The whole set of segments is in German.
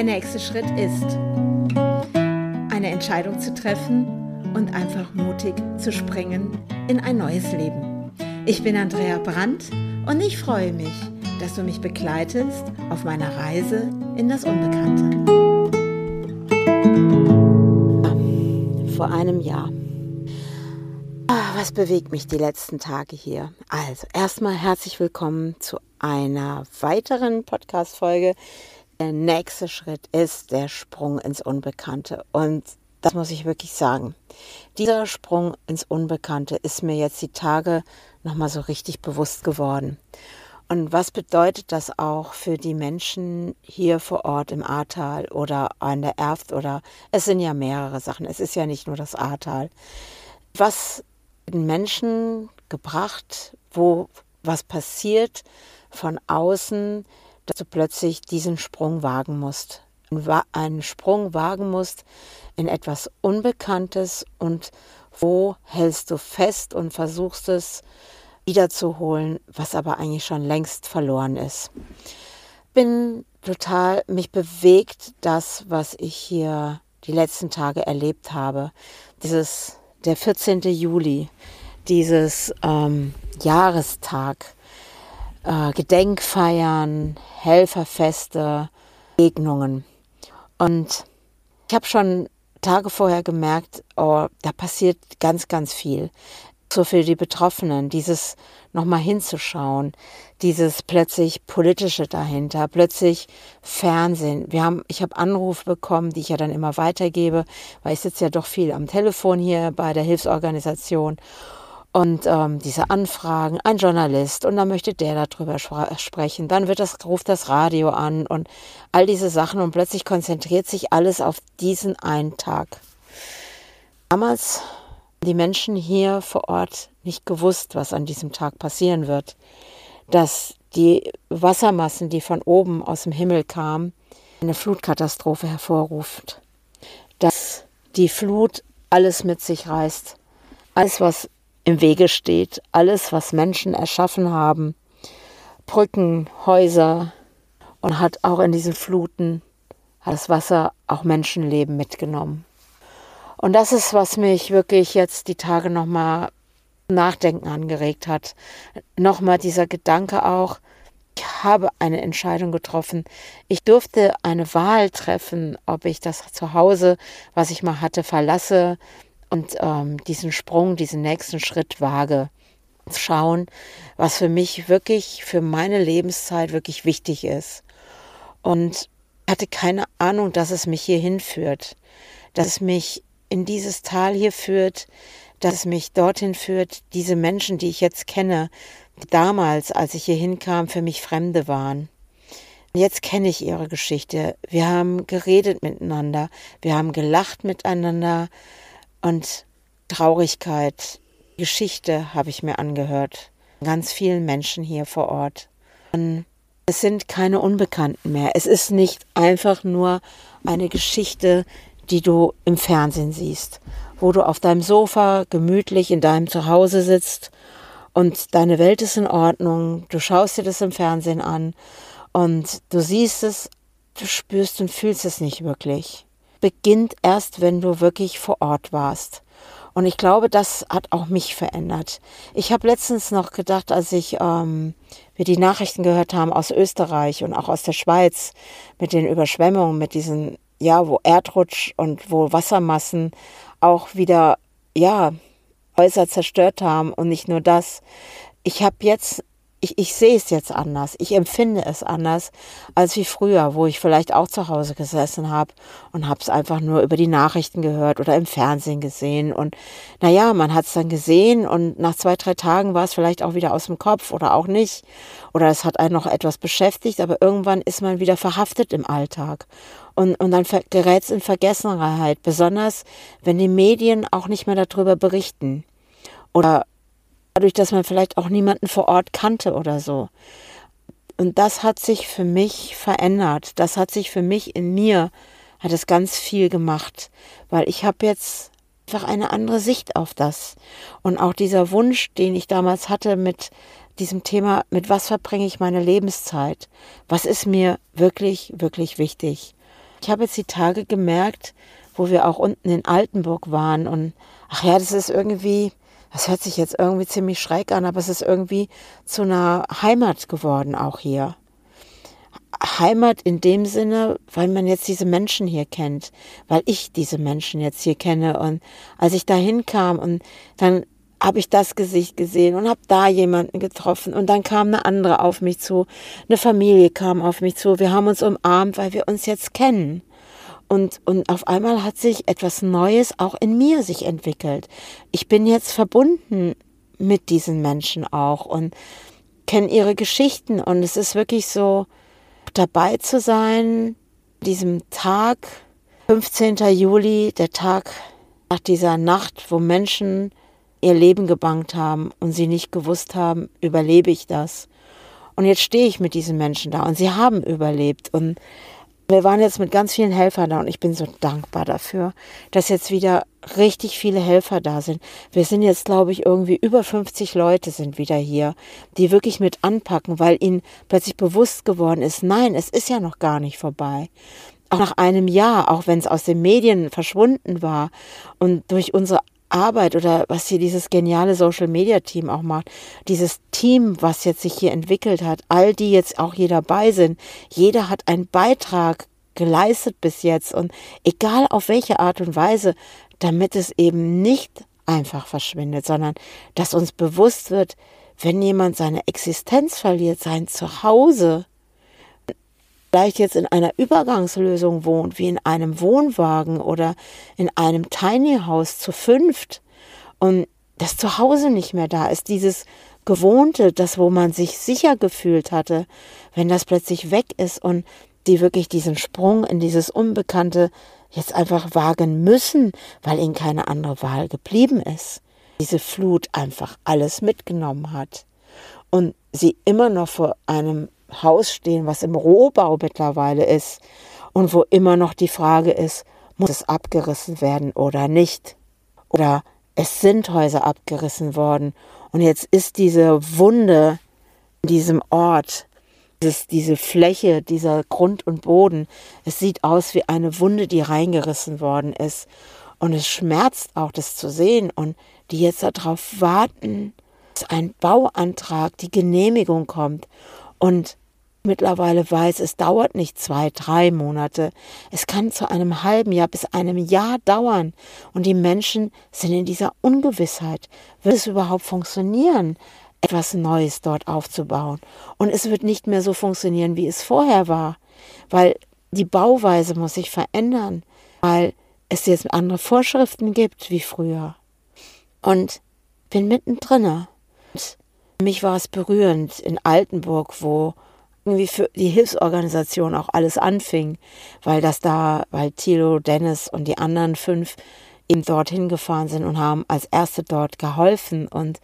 Der nächste Schritt ist, eine Entscheidung zu treffen und einfach mutig zu springen in ein neues Leben. Ich bin Andrea Brandt und ich freue mich, dass du mich begleitest auf meiner Reise in das Unbekannte. Vor einem Jahr. Ah, was bewegt mich die letzten Tage hier? Also, erstmal herzlich willkommen zu einer weiteren Podcast-Folge. Der nächste Schritt ist der Sprung ins Unbekannte. Und das muss ich wirklich sagen. Dieser Sprung ins Unbekannte ist mir jetzt die Tage nochmal so richtig bewusst geworden. Und was bedeutet das auch für die Menschen hier vor Ort im Ahrtal oder an der Erft oder es sind ja mehrere Sachen. Es ist ja nicht nur das Ahrtal. Was den Menschen gebracht, wo was passiert von außen, dass du plötzlich diesen Sprung wagen musst. Einen Sprung wagen musst in etwas Unbekanntes und wo hältst du fest und versuchst es wiederzuholen, was aber eigentlich schon längst verloren ist. Bin total, mich bewegt das, was ich hier die letzten Tage erlebt habe. Dieses, der 14. Juli, dieses ähm, Jahrestag, äh, Gedenkfeiern, Helferfeste, Begegnungen. Und ich habe schon Tage vorher gemerkt, oh, da passiert ganz, ganz viel so für die Betroffenen, dieses nochmal hinzuschauen, dieses plötzlich politische dahinter, plötzlich Fernsehen. Wir haben, ich habe Anrufe bekommen, die ich ja dann immer weitergebe, weil ich sitze ja doch viel am Telefon hier bei der Hilfsorganisation und ähm, diese Anfragen, ein Journalist und dann möchte der darüber sprechen, dann wird das, ruft das Radio an und all diese Sachen und plötzlich konzentriert sich alles auf diesen einen Tag. Damals die Menschen hier vor Ort nicht gewusst, was an diesem Tag passieren wird. Dass die Wassermassen, die von oben aus dem Himmel kamen, eine Flutkatastrophe hervorruft. Dass die Flut alles mit sich reißt. Alles, was im Wege steht, alles, was Menschen erschaffen haben. Brücken, Häuser und hat auch in diesen Fluten, hat das Wasser auch Menschenleben mitgenommen. Und das ist, was mich wirklich jetzt die Tage nochmal nachdenken angeregt hat. Nochmal dieser Gedanke auch, ich habe eine Entscheidung getroffen. Ich durfte eine Wahl treffen, ob ich das Zuhause, was ich mal hatte, verlasse und ähm, diesen Sprung, diesen nächsten Schritt wage. Schauen, was für mich wirklich, für meine Lebenszeit wirklich wichtig ist. Und hatte keine Ahnung, dass es mich hier hinführt, dass es mich in dieses Tal hier führt, dass es mich dorthin führt, diese Menschen, die ich jetzt kenne, die damals, als ich hier hinkam, für mich Fremde waren. Jetzt kenne ich ihre Geschichte. Wir haben geredet miteinander, wir haben gelacht miteinander und Traurigkeit, Geschichte habe ich mir angehört. Ganz vielen Menschen hier vor Ort. Und es sind keine Unbekannten mehr. Es ist nicht einfach nur eine Geschichte, die du im Fernsehen siehst, wo du auf deinem Sofa gemütlich in deinem Zuhause sitzt und deine Welt ist in Ordnung, du schaust dir das im Fernsehen an und du siehst es, du spürst und fühlst es nicht wirklich. Beginnt erst, wenn du wirklich vor Ort warst. Und ich glaube, das hat auch mich verändert. Ich habe letztens noch gedacht, als ich ähm, wir die Nachrichten gehört haben aus Österreich und auch aus der Schweiz mit den Überschwemmungen, mit diesen ja, wo Erdrutsch und wo Wassermassen auch wieder, ja, Häuser zerstört haben und nicht nur das. Ich habe jetzt ich, ich sehe es jetzt anders, ich empfinde es anders als wie früher, wo ich vielleicht auch zu Hause gesessen habe und habe es einfach nur über die Nachrichten gehört oder im Fernsehen gesehen. Und naja, man hat es dann gesehen und nach zwei, drei Tagen war es vielleicht auch wieder aus dem Kopf oder auch nicht. Oder es hat einen noch etwas beschäftigt, aber irgendwann ist man wieder verhaftet im Alltag. Und, und dann gerät es in Vergessenheit, besonders wenn die Medien auch nicht mehr darüber berichten. Oder dadurch, dass man vielleicht auch niemanden vor Ort kannte oder so. Und das hat sich für mich verändert. Das hat sich für mich in mir, hat es ganz viel gemacht, weil ich habe jetzt einfach eine andere Sicht auf das. Und auch dieser Wunsch, den ich damals hatte mit diesem Thema, mit was verbringe ich meine Lebenszeit? Was ist mir wirklich, wirklich wichtig? ich habe jetzt die Tage gemerkt, wo wir auch unten in Altenburg waren und ach ja, das ist irgendwie, das hört sich jetzt irgendwie ziemlich schräg an, aber es ist irgendwie zu einer Heimat geworden auch hier. Heimat in dem Sinne, weil man jetzt diese Menschen hier kennt, weil ich diese Menschen jetzt hier kenne. Und als ich da hinkam und dann habe ich das Gesicht gesehen und habe da jemanden getroffen und dann kam eine andere auf mich zu, eine Familie kam auf mich zu, wir haben uns umarmt, weil wir uns jetzt kennen. Und, und auf einmal hat sich etwas Neues auch in mir sich entwickelt. Ich bin jetzt verbunden mit diesen Menschen auch und kenne ihre Geschichten und es ist wirklich so, dabei zu sein, diesem Tag, 15. Juli, der Tag nach dieser Nacht, wo Menschen ihr Leben gebankt haben und sie nicht gewusst haben, überlebe ich das. Und jetzt stehe ich mit diesen Menschen da und sie haben überlebt. Und wir waren jetzt mit ganz vielen Helfern da und ich bin so dankbar dafür, dass jetzt wieder richtig viele Helfer da sind. Wir sind jetzt, glaube ich, irgendwie über 50 Leute sind wieder hier, die wirklich mit anpacken, weil ihnen plötzlich bewusst geworden ist, nein, es ist ja noch gar nicht vorbei. Auch nach einem Jahr, auch wenn es aus den Medien verschwunden war und durch unsere Arbeit oder was hier dieses geniale Social Media Team auch macht, dieses Team, was jetzt sich hier entwickelt hat, all die jetzt auch hier dabei sind, jeder hat einen Beitrag geleistet bis jetzt. Und egal auf welche Art und Weise, damit es eben nicht einfach verschwindet, sondern dass uns bewusst wird, wenn jemand seine Existenz verliert, sein Zuhause, vielleicht jetzt in einer Übergangslösung wohnt, wie in einem Wohnwagen oder in einem Tiny House zu fünft und das Zuhause nicht mehr da ist, dieses Gewohnte, das, wo man sich sicher gefühlt hatte, wenn das plötzlich weg ist und die wirklich diesen Sprung in dieses Unbekannte jetzt einfach wagen müssen, weil ihnen keine andere Wahl geblieben ist. Diese Flut einfach alles mitgenommen hat. Und sie immer noch vor einem Haus stehen, was im Rohbau mittlerweile ist und wo immer noch die Frage ist, muss es abgerissen werden oder nicht? Oder es sind Häuser abgerissen worden und jetzt ist diese Wunde in diesem Ort, dieses, diese Fläche, dieser Grund und Boden, es sieht aus wie eine Wunde, die reingerissen worden ist. Und es schmerzt auch, das zu sehen und die jetzt darauf warten, dass ein Bauantrag, die Genehmigung kommt. Und mittlerweile weiß, es dauert nicht zwei, drei Monate. Es kann zu einem halben Jahr bis einem Jahr dauern. Und die Menschen sind in dieser Ungewissheit. Wird es überhaupt funktionieren, etwas Neues dort aufzubauen? Und es wird nicht mehr so funktionieren, wie es vorher war. Weil die Bauweise muss sich verändern. Weil es jetzt andere Vorschriften gibt wie früher. Und bin mittendrin. Mich war es berührend in Altenburg, wo irgendwie für die Hilfsorganisation auch alles anfing, weil das da, weil Thilo, Dennis und die anderen fünf eben dorthin gefahren sind und haben als Erste dort geholfen und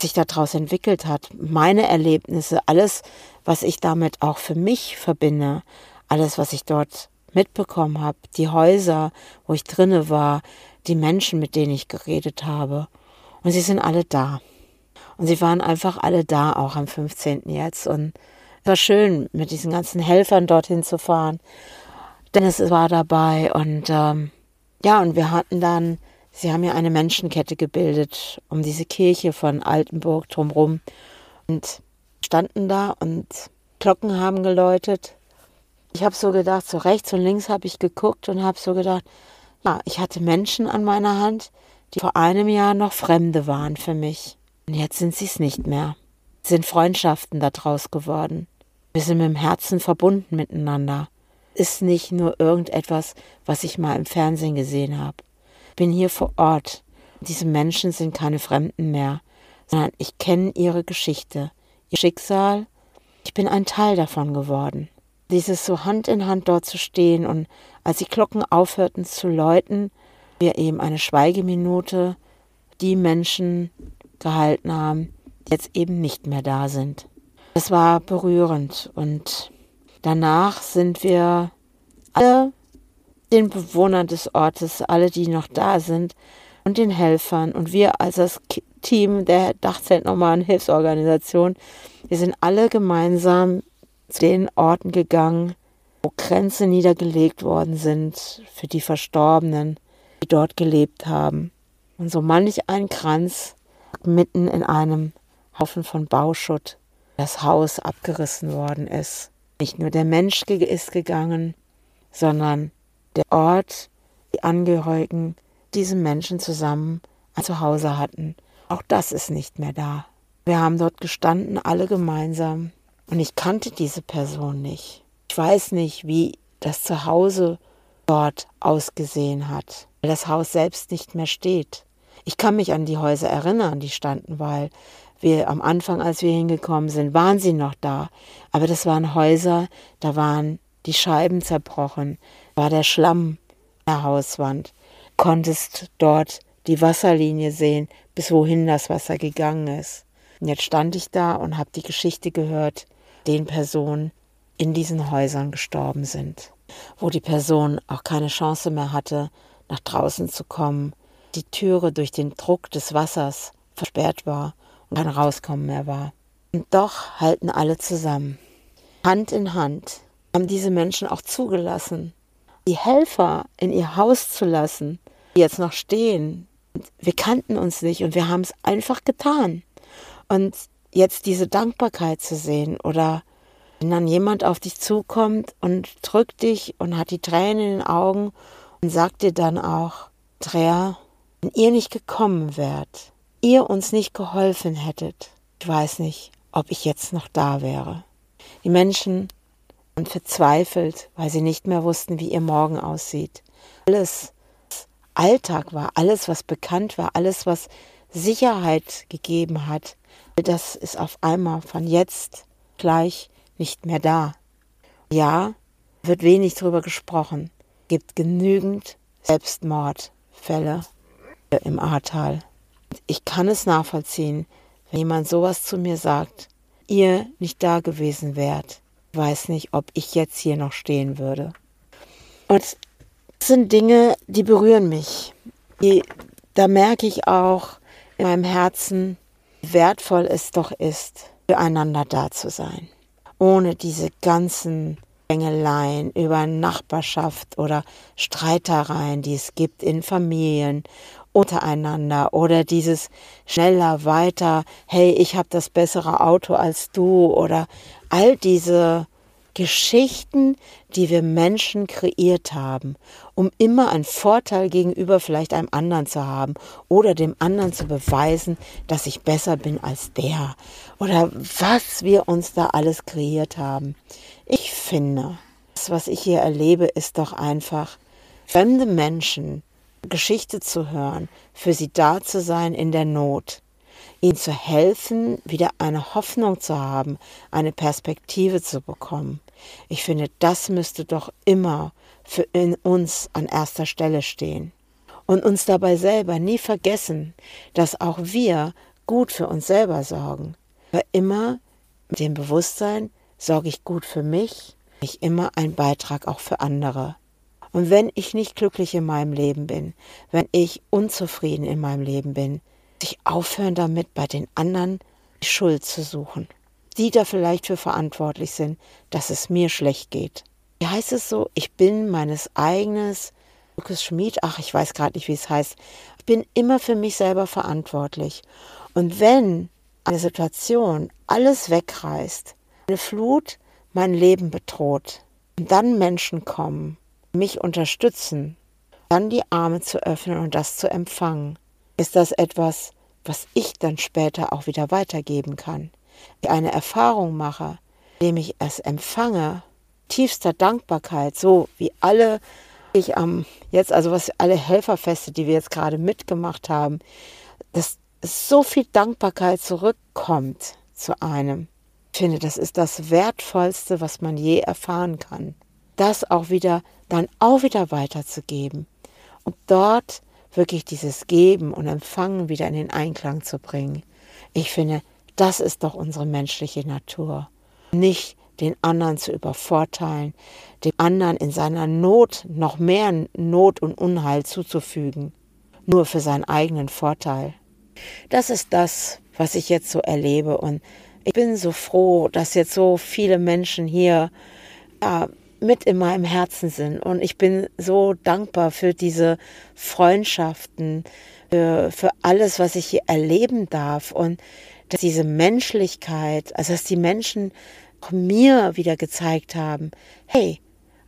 sich daraus entwickelt hat. Meine Erlebnisse, alles, was ich damit auch für mich verbinde, alles, was ich dort mitbekommen habe, die Häuser, wo ich drinne war, die Menschen, mit denen ich geredet habe. Und sie sind alle da. Und sie waren einfach alle da, auch am 15. jetzt. Und war schön, mit diesen ganzen Helfern dorthin zu fahren. Dennis war dabei und ähm, ja, und wir hatten dann, sie haben ja eine Menschenkette gebildet um diese Kirche von Altenburg drumherum und standen da und Glocken haben geläutet. Ich habe so gedacht, so rechts und links habe ich geguckt und habe so gedacht, ja, ich hatte Menschen an meiner Hand, die vor einem Jahr noch Fremde waren für mich. Und jetzt sind sie es nicht mehr. Sind Freundschaften daraus geworden. Wir sind mit dem Herzen verbunden miteinander. Ist nicht nur irgendetwas, was ich mal im Fernsehen gesehen habe. Bin hier vor Ort. Diese Menschen sind keine Fremden mehr, sondern ich kenne ihre Geschichte, ihr Schicksal. Ich bin ein Teil davon geworden. Dieses so Hand in Hand dort zu stehen und als die Glocken aufhörten zu läuten, wir eben eine Schweigeminute die Menschen gehalten haben, die jetzt eben nicht mehr da sind. Es war berührend und danach sind wir alle den Bewohnern des Ortes, alle, die noch da sind und den Helfern und wir als das Team der Dachzeltnormalen Hilfsorganisation, wir sind alle gemeinsam zu den Orten gegangen, wo Kränze niedergelegt worden sind für die Verstorbenen, die dort gelebt haben. Und so manch ein Kranz mitten in einem Haufen von Bauschutt das Haus abgerissen worden ist. Nicht nur der Mensch ist gegangen, sondern der Ort, die Angehörigen, diese Menschen zusammen ein Zuhause hatten. Auch das ist nicht mehr da. Wir haben dort gestanden, alle gemeinsam. Und ich kannte diese Person nicht. Ich weiß nicht, wie das Zuhause dort ausgesehen hat, weil das Haus selbst nicht mehr steht. Ich kann mich an die Häuser erinnern, die standen, weil wir am Anfang, als wir hingekommen sind, waren sie noch da. Aber das waren Häuser, da waren die Scheiben zerbrochen, war der Schlamm der Hauswand. Konntest dort die Wasserlinie sehen, bis wohin das Wasser gegangen ist. Und jetzt stand ich da und habe die Geschichte gehört, den Personen in diesen Häusern gestorben sind, wo die Person auch keine Chance mehr hatte, nach draußen zu kommen, die Türe durch den Druck des Wassers versperrt war und kein Rauskommen mehr war. Und doch halten alle zusammen. Hand in Hand haben diese Menschen auch zugelassen, die Helfer in ihr Haus zu lassen, die jetzt noch stehen. Wir kannten uns nicht und wir haben es einfach getan. Und jetzt diese Dankbarkeit zu sehen oder wenn dann jemand auf dich zukommt und drückt dich und hat die Tränen in den Augen und sagt dir dann auch, Trea, wenn ihr nicht gekommen wärt, ihr uns nicht geholfen hättet, ich weiß nicht, ob ich jetzt noch da wäre. Die Menschen waren verzweifelt, weil sie nicht mehr wussten, wie ihr Morgen aussieht. Alles was Alltag war, alles, was bekannt war, alles, was Sicherheit gegeben hat, das ist auf einmal von jetzt gleich nicht mehr da. Ja, wird wenig darüber gesprochen, gibt genügend Selbstmordfälle im Ahrtal. Ich kann es nachvollziehen, wenn jemand sowas zu mir sagt, ihr nicht da gewesen wärt, weiß nicht, ob ich jetzt hier noch stehen würde. Und das sind Dinge, die berühren mich. Die, da merke ich auch in meinem Herzen, wie wertvoll es doch ist, füreinander da zu sein. Ohne diese ganzen Engeleien über Nachbarschaft oder Streitereien, die es gibt in Familien untereinander oder dieses schneller weiter, hey, ich habe das bessere Auto als du oder all diese Geschichten, die wir Menschen kreiert haben, um immer einen Vorteil gegenüber vielleicht einem anderen zu haben oder dem anderen zu beweisen, dass ich besser bin als der oder was wir uns da alles kreiert haben. Ich finde, das, was ich hier erlebe, ist doch einfach fremde Menschen Geschichte zu hören, für sie da zu sein in der Not, ihnen zu helfen, wieder eine Hoffnung zu haben, eine Perspektive zu bekommen. Ich finde, das müsste doch immer für uns an erster Stelle stehen. Und uns dabei selber nie vergessen, dass auch wir gut für uns selber sorgen. Aber immer mit dem Bewusstsein, sorge ich gut für mich, ich immer ein Beitrag auch für andere. Und wenn ich nicht glücklich in meinem Leben bin, wenn ich unzufrieden in meinem Leben bin, sich aufhören damit, bei den anderen die Schuld zu suchen, die da vielleicht für verantwortlich sind, dass es mir schlecht geht. Wie heißt es so? Ich bin meines eigenen Lukas Schmid, ach, ich weiß gerade nicht, wie es heißt. Ich bin immer für mich selber verantwortlich. Und wenn eine Situation alles wegreißt, eine Flut mein Leben bedroht, und dann Menschen kommen, mich unterstützen, dann die Arme zu öffnen und das zu empfangen, ist das etwas, was ich dann später auch wieder weitergeben kann. Ich eine Erfahrung mache, indem ich es empfange, tiefster Dankbarkeit, so wie alle ich am jetzt, also was alle Helferfeste, die wir jetzt gerade mitgemacht haben, dass so viel Dankbarkeit zurückkommt zu einem. Ich finde, das ist das Wertvollste, was man je erfahren kann. Das auch wieder dann auch wieder weiterzugeben und dort wirklich dieses Geben und Empfangen wieder in den Einklang zu bringen. Ich finde, das ist doch unsere menschliche Natur. Nicht den anderen zu übervorteilen, dem anderen in seiner Not noch mehr Not und Unheil zuzufügen, nur für seinen eigenen Vorteil. Das ist das, was ich jetzt so erlebe und ich bin so froh, dass jetzt so viele Menschen hier ja, mit in meinem Herzen sind. Und ich bin so dankbar für diese Freundschaften, für, für alles, was ich hier erleben darf. Und dass diese Menschlichkeit, also dass die Menschen mir wieder gezeigt haben, hey,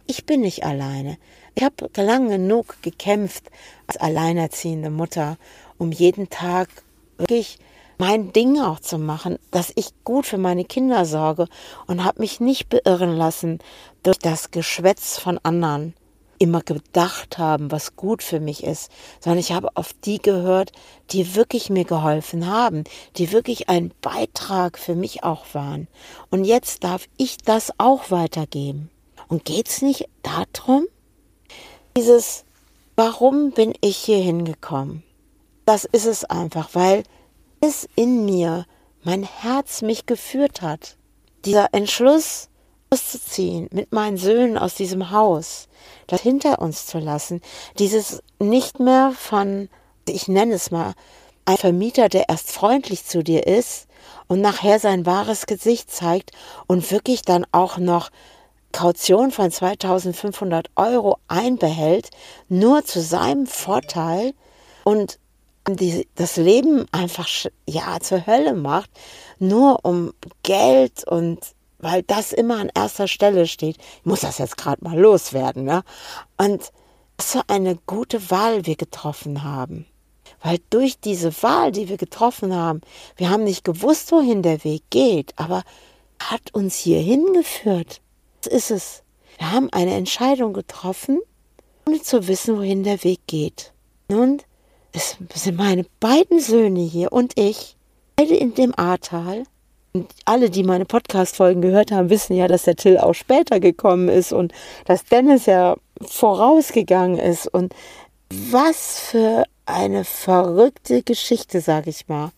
ich bin nicht alleine. Ich habe lange genug gekämpft als alleinerziehende Mutter, um jeden Tag wirklich mein Ding auch zu machen, dass ich gut für meine Kinder sorge und habe mich nicht beirren lassen durch das Geschwätz von anderen immer gedacht haben, was gut für mich ist, sondern ich habe auf die gehört, die wirklich mir geholfen haben, die wirklich ein Beitrag für mich auch waren. Und jetzt darf ich das auch weitergeben. Und geht's nicht darum, dieses, warum bin ich hier hingekommen? Das ist es einfach, weil es in mir, mein Herz mich geführt hat. Dieser Entschluss, auszuziehen mit meinen Söhnen aus diesem Haus, das hinter uns zu lassen, dieses nicht mehr von, ich nenne es mal, ein Vermieter, der erst freundlich zu dir ist und nachher sein wahres Gesicht zeigt und wirklich dann auch noch Kaution von 2500 Euro einbehält, nur zu seinem Vorteil und die, das Leben einfach ja zur Hölle macht, nur um Geld und weil das immer an erster Stelle steht. Muss das jetzt gerade mal loswerden. Ne? Und was für eine gute Wahl wir getroffen haben. Weil durch diese Wahl, die wir getroffen haben, wir haben nicht gewusst, wohin der Weg geht, aber hat uns hier hingeführt. Das ist es. Wir haben eine Entscheidung getroffen, ohne zu wissen, wohin der Weg geht. Nun es sind meine beiden Söhne hier und ich, beide in dem Ahrtal. Und alle, die meine Podcast-Folgen gehört haben, wissen ja, dass der Till auch später gekommen ist und dass Dennis ja vorausgegangen ist. Und was für eine verrückte Geschichte, sag ich mal.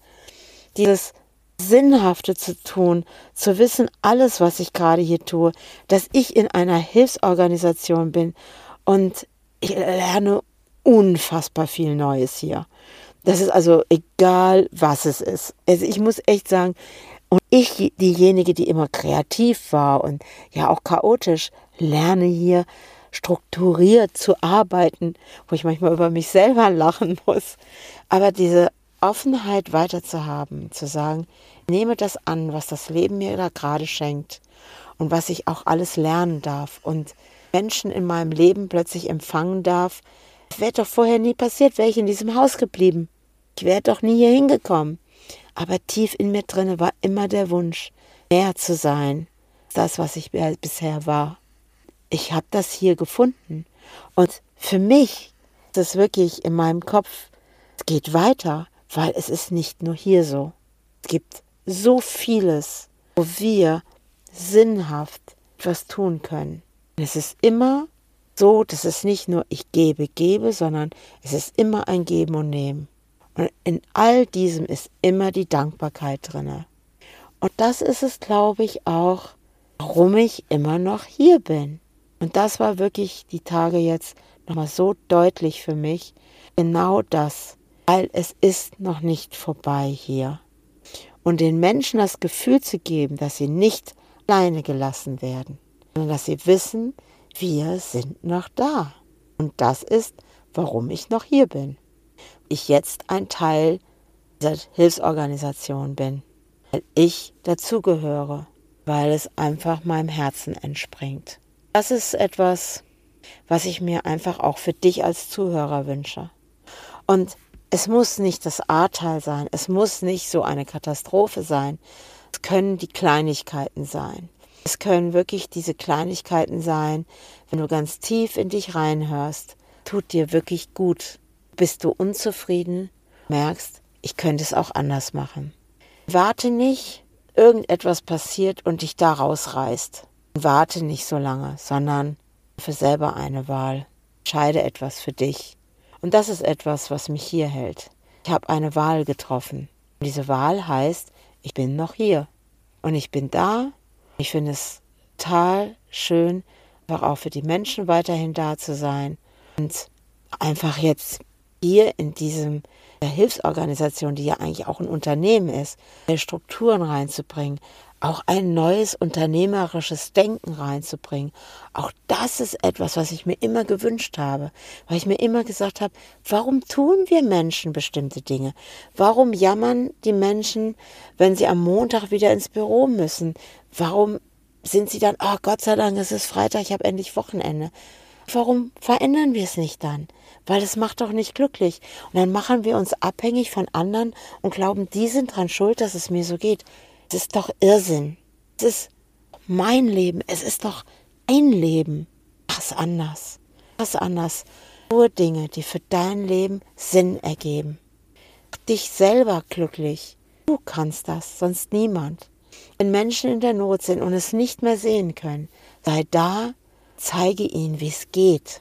Dieses Sinnhafte zu tun, zu wissen, alles, was ich gerade hier tue, dass ich in einer Hilfsorganisation bin und ich lerne unfassbar viel Neues hier. Das ist also egal, was es ist. Also ich muss echt sagen, und ich, diejenige, die immer kreativ war und ja auch chaotisch, lerne hier strukturiert zu arbeiten, wo ich manchmal über mich selber lachen muss. Aber diese Offenheit weiter zu haben, zu sagen, nehme das an, was das Leben mir da gerade schenkt und was ich auch alles lernen darf und Menschen in meinem Leben plötzlich empfangen darf. Das wäre doch vorher nie passiert, wäre ich in diesem Haus geblieben. Ich wäre doch nie hier hingekommen. Aber tief in mir drinne war immer der Wunsch, mehr zu sein, das, was ich bisher war. Ich habe das hier gefunden. Und für mich ist es wirklich in meinem Kopf, es geht weiter, weil es ist nicht nur hier so. Es gibt so vieles, wo wir sinnhaft etwas tun können. Es ist immer so, dass es nicht nur ich gebe, gebe, sondern es ist immer ein Geben und Nehmen. Und in all diesem ist immer die Dankbarkeit drinne. Und das ist es, glaube ich, auch, warum ich immer noch hier bin. Und das war wirklich die Tage jetzt nochmal so deutlich für mich. Genau das, weil es ist noch nicht vorbei hier. Und den Menschen das Gefühl zu geben, dass sie nicht alleine gelassen werden, sondern dass sie wissen, wir sind noch da. Und das ist, warum ich noch hier bin ich jetzt ein Teil dieser Hilfsorganisation bin, weil ich dazugehöre, weil es einfach meinem Herzen entspringt. Das ist etwas, was ich mir einfach auch für dich als Zuhörer wünsche. Und es muss nicht das Ahrtal sein, es muss nicht so eine Katastrophe sein. Es können die Kleinigkeiten sein. Es können wirklich diese Kleinigkeiten sein, wenn du ganz tief in dich reinhörst, tut dir wirklich gut, bist du unzufrieden, merkst, ich könnte es auch anders machen. Warte nicht, irgendetwas passiert und dich da rausreißt. Warte nicht so lange, sondern für selber eine Wahl. Entscheide etwas für dich. Und das ist etwas, was mich hier hält. Ich habe eine Wahl getroffen. Und diese Wahl heißt, ich bin noch hier. Und ich bin da. Ich finde es total schön, einfach auch für die Menschen weiterhin da zu sein. Und einfach jetzt hier in diesem Hilfsorganisation, die ja eigentlich auch ein Unternehmen ist, Strukturen reinzubringen, auch ein neues unternehmerisches Denken reinzubringen. Auch das ist etwas, was ich mir immer gewünscht habe, weil ich mir immer gesagt habe, warum tun wir Menschen bestimmte Dinge? Warum jammern die Menschen, wenn sie am Montag wieder ins Büro müssen? Warum sind sie dann, oh Gott sei Dank, es ist Freitag, ich habe endlich Wochenende. Warum verändern wir es nicht dann? Weil es macht doch nicht glücklich. Und dann machen wir uns abhängig von anderen und glauben, die sind dran schuld, dass es mir so geht. Es ist doch Irrsinn. Es ist mein Leben. Es ist doch ein Leben. Mach es anders. Mach es anders. Nur Dinge, die für dein Leben Sinn ergeben. Mach dich selber glücklich. Du kannst das, sonst niemand. Wenn Menschen in der Not sind und es nicht mehr sehen können, sei da, zeige ihnen, wie es geht.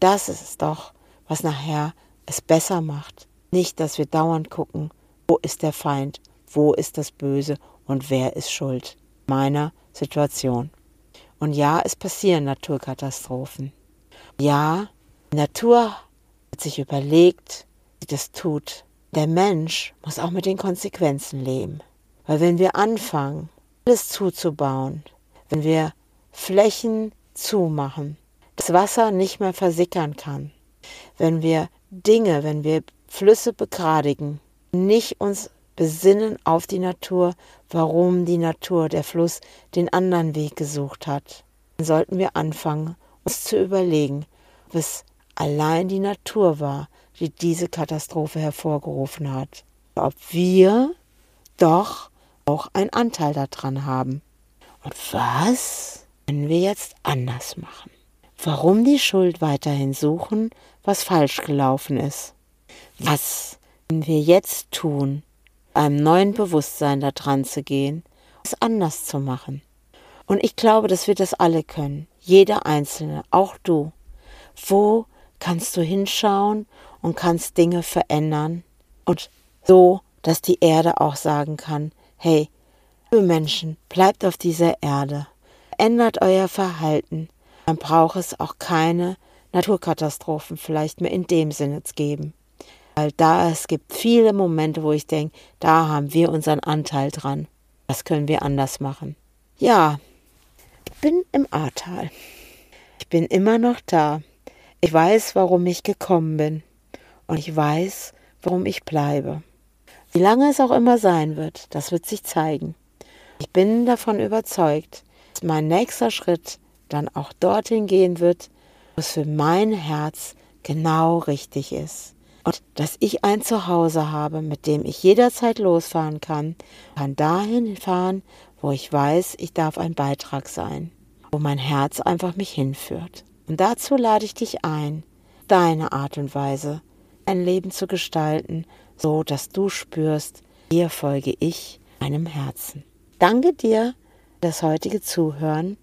Das ist es doch, was nachher es besser macht. Nicht, dass wir dauernd gucken, wo ist der Feind, wo ist das Böse und wer ist schuld meiner Situation. Und ja, es passieren Naturkatastrophen. Ja, die Natur hat sich überlegt, wie das tut. Der Mensch muss auch mit den Konsequenzen leben. Weil wenn wir anfangen, alles zuzubauen, wenn wir Flächen zumachen, das Wasser nicht mehr versickern kann, wenn wir Dinge, wenn wir Flüsse begradigen, nicht uns besinnen auf die Natur, warum die Natur, der Fluss, den anderen Weg gesucht hat. Dann sollten wir anfangen, uns zu überlegen, ob es allein die Natur war, die diese Katastrophe hervorgerufen hat. Ob wir doch auch einen Anteil daran haben. Und was können wir jetzt anders machen? Warum die Schuld weiterhin suchen, was falsch gelaufen ist? Was wir jetzt tun, einem neuen Bewusstsein da dran zu gehen, es anders zu machen. Und ich glaube, dass wir das alle können. Jeder Einzelne, auch du. Wo kannst du hinschauen und kannst Dinge verändern? Und so, dass die Erde auch sagen kann, hey, liebe Menschen, bleibt auf dieser Erde. Ändert euer Verhalten. Dann braucht es auch keine Naturkatastrophen vielleicht mehr in dem Sinne geben. Weil da es gibt viele Momente, wo ich denke, da haben wir unseren Anteil dran. Das können wir anders machen. Ja, bin im Ahrtal. Ich bin immer noch da. Ich weiß, warum ich gekommen bin. Und ich weiß, warum ich bleibe. Wie lange es auch immer sein wird, das wird sich zeigen. Ich bin davon überzeugt, dass mein nächster Schritt dann auch dorthin gehen wird, wo es für mein Herz genau richtig ist. Und dass ich ein Zuhause habe, mit dem ich jederzeit losfahren kann, kann dahin fahren, wo ich weiß, ich darf ein Beitrag sein, wo mein Herz einfach mich hinführt. Und dazu lade ich dich ein, deine Art und Weise, ein Leben zu gestalten, so dass du spürst, hier folge ich meinem Herzen. Danke dir das heutige Zuhören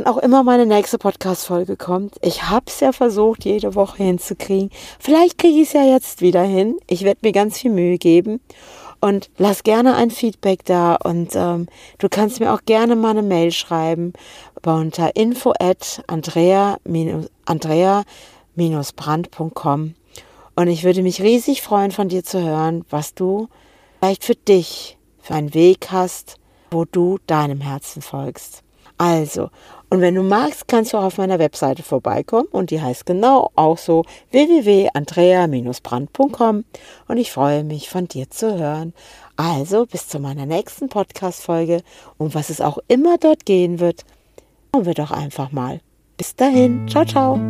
wann auch immer meine nächste Podcast-Folge kommt. Ich habe es ja versucht, jede Woche hinzukriegen. Vielleicht kriege ich es ja jetzt wieder hin. Ich werde mir ganz viel Mühe geben. Und lass gerne ein Feedback da und ähm, du kannst mir auch gerne mal eine Mail schreiben unter info at andrea-brand.com und ich würde mich riesig freuen, von dir zu hören, was du vielleicht für dich für einen Weg hast, wo du deinem Herzen folgst. Also, und wenn du magst, kannst du auch auf meiner Webseite vorbeikommen und die heißt genau auch so www.andrea-brand.com und ich freue mich von dir zu hören. Also bis zu meiner nächsten Podcast-Folge und was es auch immer dort gehen wird, schauen wir doch einfach mal. Bis dahin, ciao, ciao.